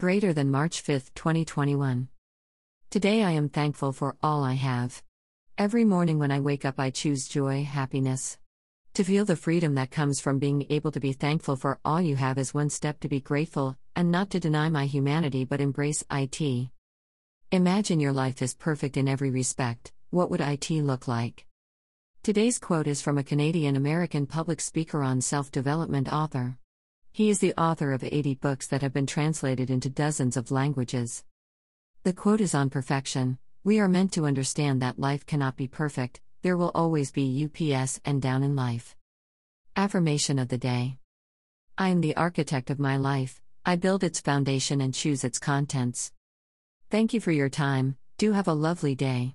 greater than March 5, 2021. Today I am thankful for all I have. Every morning when I wake up, I choose joy, happiness. To feel the freedom that comes from being able to be thankful for all you have is one step to be grateful, and not to deny my humanity but embrace IT. Imagine your life is perfect in every respect, what would IT look like? Today's quote is from a Canadian American public speaker on self development author. He is the author of 80 books that have been translated into dozens of languages. The quote is on perfection. We are meant to understand that life cannot be perfect, there will always be UPS and down in life. Affirmation of the day I am the architect of my life, I build its foundation and choose its contents. Thank you for your time, do have a lovely day.